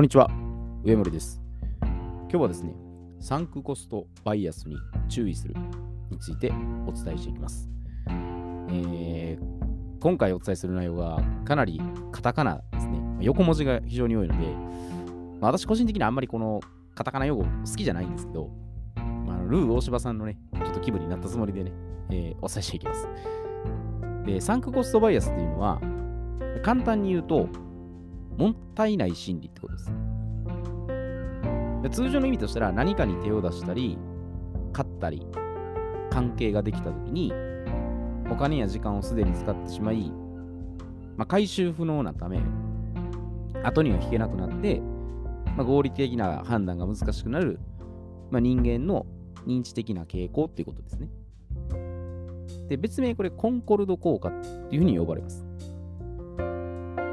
こんにちは、上森です。今日はですね、サンクコストバイアスに注意するについてお伝えしていきます。えー今回お伝えする内容がかなりカタカナですね。横文字が非常に多いので、まあ私個人的にはあんまりこのカタカナ用語好きじゃないんですけど、まあ、ルー大柴さんのね、ちょっと気分になったつもりでね、えーお伝えしていきます。で、サンクコストバイアスっていうのは、簡単に言うと、もったいない心理ってことです。で通常の意味としたら何かに手を出したり、買ったり、関係ができたときに、お金や時間をすでに使ってしまい、まあ、回収不能なため、後には引けなくなって、まあ、合理的な判断が難しくなる、まあ、人間の認知的な傾向っていうことですね。で、別名これコンコルド効果っていうふうに呼ばれます。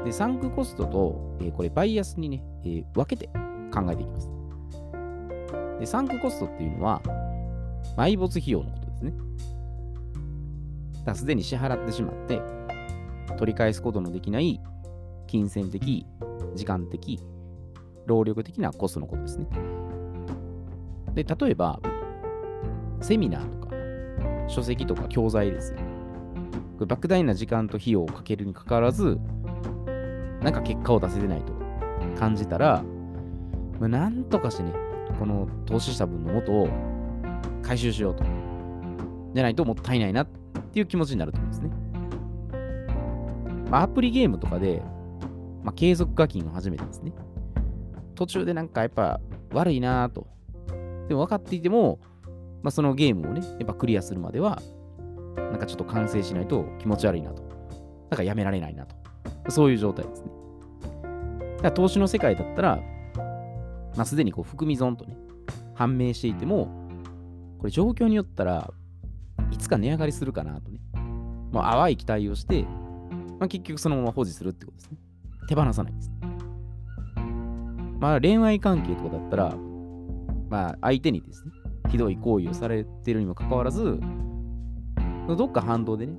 で、サンクコストと、えーこれバイアスにね、えー分けて考えていきます。で、サンクコストっていうのは、埋没費用のことですね。だすでに支払ってしまって、取り返すことのできない金銭的、時間的、労力的なコストのことですね。で、例えば、セミナーとか、書籍とか教材ですよ。莫大な時間と費用をかけるにかかわらず、なんか結果を出せてないと感じたら、まあ、なんとかしてね、この投資した分の元を回収しようと。じゃないともったいないなっていう気持ちになると思うんですね。まあ、アプリゲームとかで、まあ、継続課金を始めてですね。途中でなんかやっぱ悪いなぁと。でも分かっていても、まあ、そのゲームをね、やっぱクリアするまでは、なんかちょっと完成しないと気持ち悪いなと。なんかやめられないなと。そういう状態ですね。だから投資の世界だったら、まあ、すでにこう含み損とね、判明していても、これ状況によったらいつか値上がりするかなとね、まあ、淡い期待をして、まあ、結局そのまま保持するってことですね。手放さないです。まあ、恋愛関係とかだったら、まあ、相手にですね、ひどい行為をされてるにもかかわらず、どっか反動でね、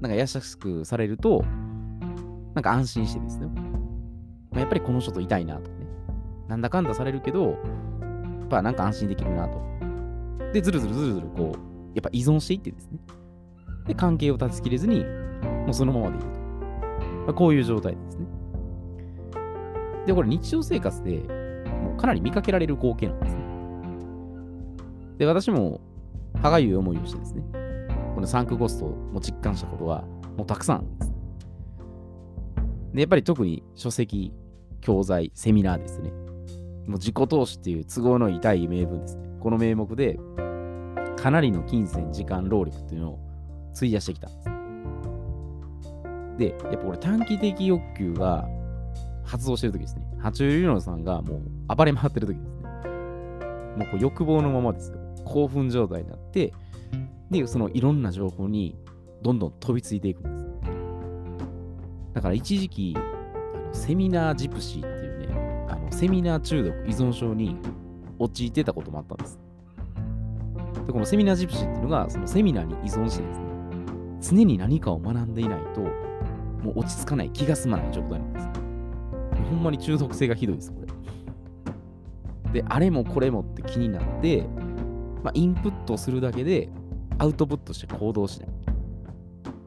なんか優しくされると、なんか安心してですね、まあ、やっぱりこの人といたいなとかね、なんだかんだされるけど、やっぱなんか安心できるなと。で、ずるずるずるずるこう、やっぱ依存していってですね、で、関係を断ち切れずに、もうそのままでいると。まあ、こういう状態ですね。で、これ日常生活でもうかなり見かけられる光景なんですね。で、私も歯がゆい思いをしてですね、このサンクコストも実感したことはもうたくさんあるんです。で、やっぱり特に書籍、教材、セミナーですね。もう自己投資っていう都合の痛い名分ですね。この名目で、かなりの金銭、時間、労力っていうのを費やしてきたんです。で、やっぱこれ短期的欲求が発動してる時ですね。爬虫類論さんがもう暴れ回ってる時ですね。もうこう欲望のままですよ。興奮状態になって、で、そのいろんな情報にどんどん飛びついていくんです。だから一時期、あのセミナージプシーっていうね、あのセミナー中毒依存症に陥ってたこともあったんです。で、このセミナージプシーっていうのが、そのセミナーに依存してですね、常に何かを学んでいないと、もう落ち着かない、気が済まない状態なんです。ほんまに中毒性がひどいです、これ。で、あれもこれもって気になって、まあ、インプットするだけで、アウトプットして行動しない。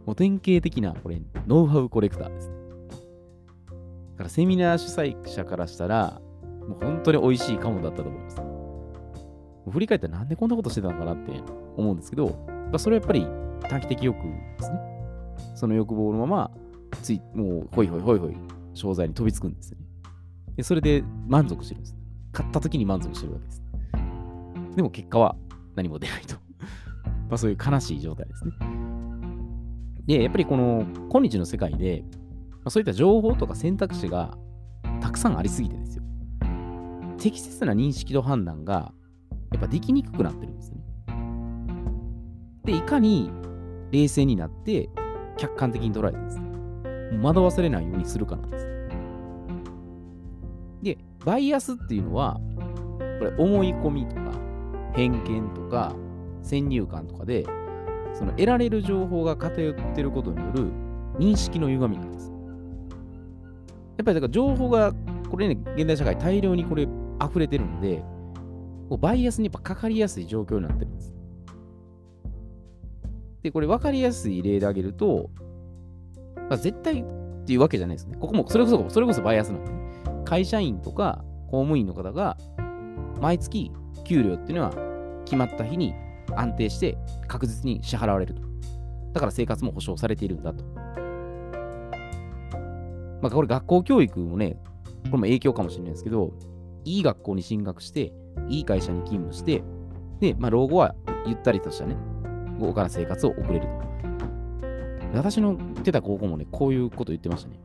もう典型的な、これ、ノウハウコレクターです。だからセミナー主催者からしたら、もう本当に美味しいかもだったと思います。振り返ったらなんでこんなことしてたのかなって思うんですけど、まあ、それはやっぱり短期的欲ですね。その欲望のまま、つい、もう、ほいほいほいほい、商材に飛びつくんですよね。で、それで満足してるんです。買った時に満足してるわけです。でも結果は何も出ないと。まあそういう悲しい状態ですね。で、やっぱりこの今日の世界で、そういった情報とか選択肢がたくさんありすぎてですよ。適切な認識と判断がやっぱできにくくなってるんですね。で、いかに冷静になって客観的に捉えてですね、惑わされないようにするかなんです。で、バイアスっていうのは、これ思い込みとか偏見とか先入観とかで、その得られる情報が偏っていることによる認識の歪みなんです。やっぱりだから情報がこれね、現代社会大量にこれ溢れてるので、こうバイアスにやっぱかかりやすい状況になってるんです。で、これ分かりやすい例で挙げると、まあ、絶対っていうわけじゃないですね。ここも、それこそ、それこそバイアスなんでね。会社員とか公務員の方が、毎月給料っていうのは決まった日に安定して確実に支払われると。だから生活も保障されているんだと。まあ、これ学校教育もね、これも影響かもしれないですけど、いい学校に進学して、いい会社に勤務して、で、まあ、老後はゆったりとしたね、豪華な生活を送れると。私の行ってた高校もね、こういうこと言ってましたね。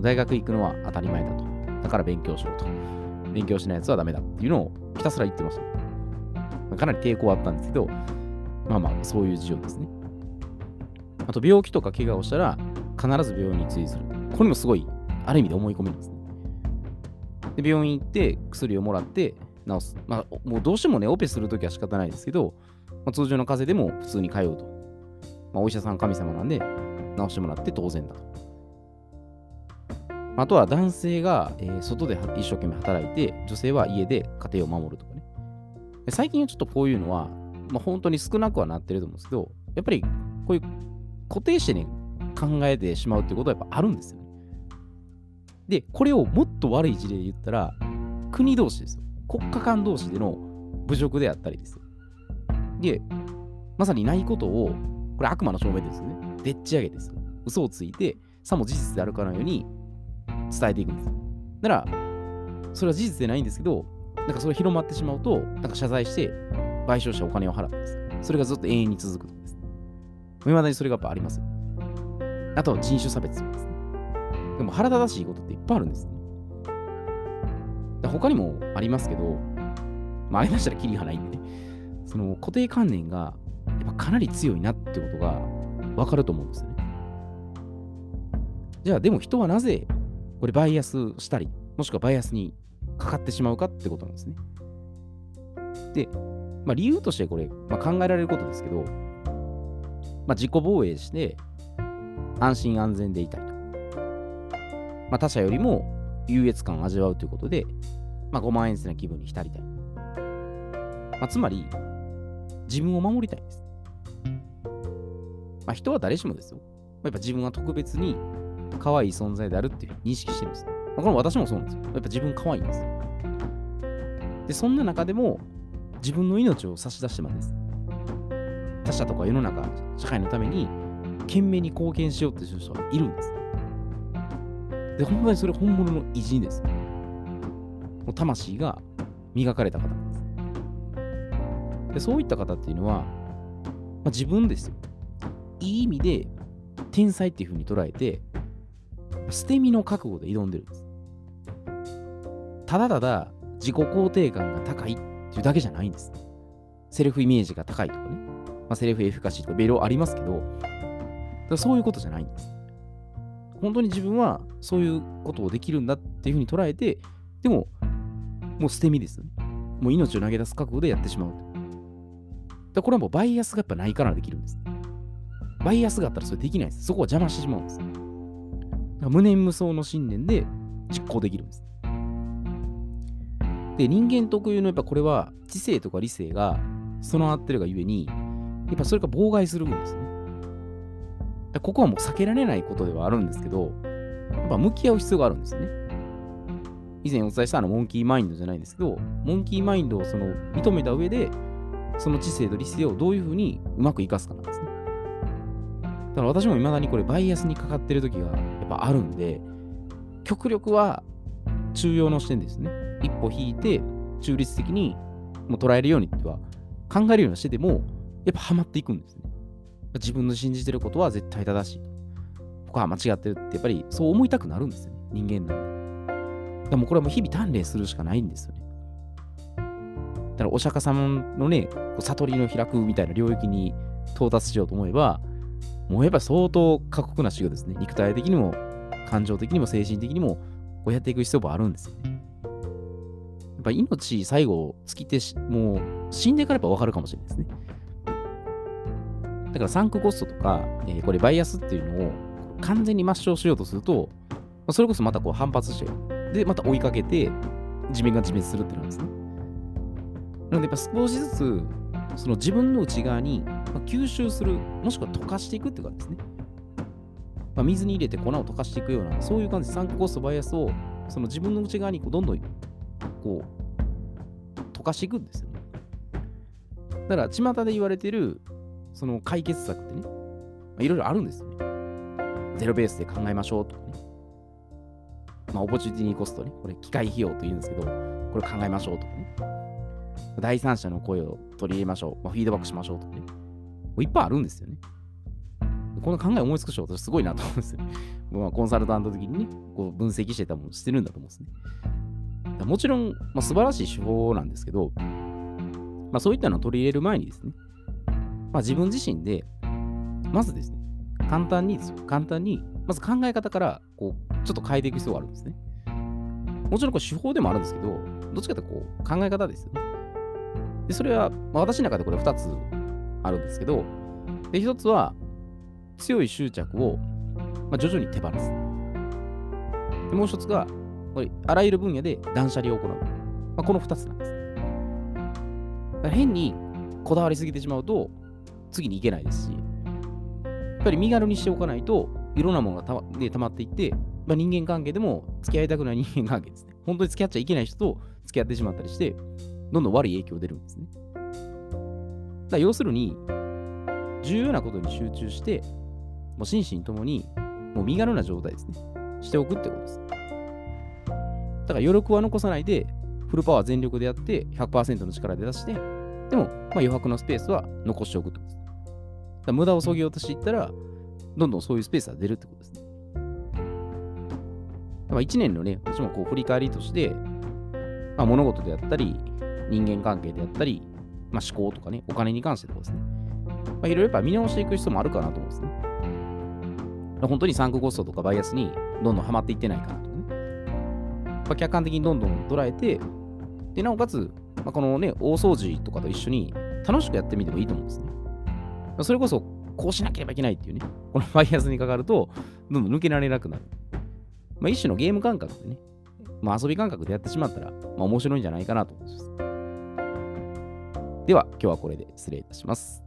大学行くのは当たり前だと。だから勉強しろと。勉強しないやつはダメだっていうのをひたすら言ってましたね。かなり抵抗あったんですけど、まあまあ、そういう事情ですね。あと、病気とか怪我をしたら、必ず病院に追随する。これもすごい、ある意味で思い込みですね。で、病院行って薬をもらって治す。まあ、もうどうしてもね、オペするときは仕方ないですけど、まあ、通常の風邪でも普通に通うと。まあ、お医者さん神様なんで、治してもらって当然だと。あとは男性が、えー、外で一生懸命働いて、女性は家で家庭を守るとか。最近はちょっとこういうのは、まあ、本当に少なくはなってると思うんですけど、やっぱりこういう固定してね、考えてしまうっていうことはやっぱあるんですよね。で、これをもっと悪い事例で言ったら、国同士ですよ。国家間同士での侮辱であったりですよ。で、まさにないことを、これ悪魔の証明ですよね。でっち上げですよ。嘘をついて、さも事実であるかのように伝えていくんです。だから、それは事実でないんですけど、なんかそれ広まってしまうと、なんか謝罪して賠償者お金を払ってです。それがずっと永遠に続くんです。未だにそれがやっぱあります。あとは人種差別とかですね。でも腹立たしいことっていっぱいあるんですね。他にもありますけど、まあ、ありましたらキリがないんでね。その固定観念がやっぱかなり強いなってことがわかると思うんですよね。じゃあでも人はなぜこれバイアスしたり、もしくはバイアスにかかってしまうかってことなんですね。で、まあ、理由としてこれ、まあ、考えられることですけど、まあ、自己防衛して安心安全でいたいと。まあ、他者よりも優越感を味わうということで、まあ、5万円な気分に浸りたい。まあ、つまり、自分を守りたいんです。まあ、人は誰しもですよ。やっぱ自分は特別に可愛い存在であるっていう認識してるんです。これ私もそうなんですよ。やっぱ自分可愛いんですよ。で、そんな中でも自分の命を差し出してまです。他者とか世の中、社会のために懸命に貢献しようっていう人はいるんです。で、本当にそれ本物の偉人です。もう魂が磨かれた方なんです。でそういった方っていうのは、まあ、自分ですよ。いい意味で天才っていう風に捉えて、捨て身の覚悟で挑んでるんです。ただただ自己肯定感が高いっていうだけじゃないんです。セルフイメージが高いとかね。まあ、セルフエフィカシーとかベロありますけど、そういうことじゃないんです。本当に自分はそういうことをできるんだっていうふうに捉えて、でも、もう捨て身です、もう命を投げ出す覚悟でやってしまうと。これはもうバイアスがやっぱないからできるんです。バイアスがあったらそれできないです。そこは邪魔してしまうんです。無念無想の信念で実行できるんです。で、人間特有のやっぱこれは知性とか理性が備わってるがゆえに、やっぱそれが妨害するんですね。ここはもう避けられないことではあるんですけど、やっぱ向き合う必要があるんですよね。以前お伝えしたあのモンキーマインドじゃないんですけど、モンキーマインドをその認めた上で、その知性と理性をどういうふうにうまく生かすかなんですね。だから私も未だにこれバイアスにかかってる時がやっぱあるんで、極力は中庸の視点ですね。一歩引いて中立的にもう捉えるようにっては考えるようにしてても、やっぱハマっていくんですね。自分の信じてることは絶対正しい。他は間違ってるってやっぱりそう思いたくなるんですよね。人間なんで。でもこれはもう日々鍛錬するしかないんですよね。だからお釈迦様のね、悟りの開くみたいな領域に到達しようと思えば、もうやっぱ相当過酷な修行ですね。肉体的にも、感情的にも、精神的にも、こうやっていく必要もあるんですよね。ぱ命最後尽きてもう死んでからやっぱ分かるかもしれないですね。だからサンクコストとか、えー、これバイアスっていうのを完全に抹消しようとすると、それこそまたこう反発してで、また追いかけて、地面が自滅するってなんですね。なので、やっぱ少しずつ、その自分の内側に吸収する、もしくは溶かしていくっていう感じですね。まあ、水に入れて粉を溶かしていくような、そういう感じでサンクコストバイアスを、その自分の内側にこうどんどんこう溶かしていくんですよね。だから、巷で言われてる、その解決策ってね、いろいろあるんですよね。ゼロベースで考えましょうとかね。まあ、オポチュニティコストね。これ、機械費用と言うんですけど、これ考えましょうとかね。第三者の声を取り入れましょう。まあ、フィードバックしましょうとかね。もういっぱいあるんですよね。この考え思いつく人、私すごいなと思うんですよ。ねまあ、コンサルタント的にね、こう分析してたものしてるんだと思うんですね。もちろん、まあ、素晴らしい手法なんですけど、まあ、そういったのを取り入れる前にですね、まあ、自分自身で、まずですね、簡単にですよ、簡単に、まず考え方から、こう、ちょっと変えていく必要があるんですね。もちろんこれ手法でもあるんですけど、どっちかというとこう考え方ですよね。で、それは、まあ、私の中でこれ2つあるんですけど、で、1つは、強い執着を、まあ、徐々に手放す。でもう1つが、これあらゆる分野で断捨離を行う。まあ、この2つなんです。だから変にこだわりすぎてしまうと、次に行けないですし、やっぱり身軽にしておかないといろんなものがたまで溜まっていって、まあ、人間関係でも付き合いたくない人間関係ですね。本当に付き合っちゃいけない人と付き合ってしまったりして、どんどん悪い影響出るんですね。だ要するに、重要なことに集中して、もう心身ともに、もう身軽な状態ですね。しておくってことです。だから余力は残さないで、フルパワー全力でやって100%の力で出して、でも、まあ、余白のスペースは残しておくってことです。だ無駄をそぎ落としていったら、どんどんそういうスペースが出るってことですね。まあ、1年のね、私もこう振り返りとして、まあ、物事であったり、人間関係であったり、まあ、思考とかね、お金に関してとかですね。まあ、いろいろやっぱ見直していく必要もあるかなと思うんですね。本当にサンクコストとかバイアスにどんどんハマっていってないかな。まあ、客観的にどんどん捉えて、で、なおかつ、まあ、このね、大掃除とかと一緒に楽しくやってみてもいいと思うんですね。まあ、それこそ、こうしなければいけないっていうね、この バイアスにかかると、どんどん抜けられなくなる。まあ、一種のゲーム感覚でね、まあ、遊び感覚でやってしまったら、まあ、面白いんじゃないかなと思います。では、今日はこれで失礼いたします。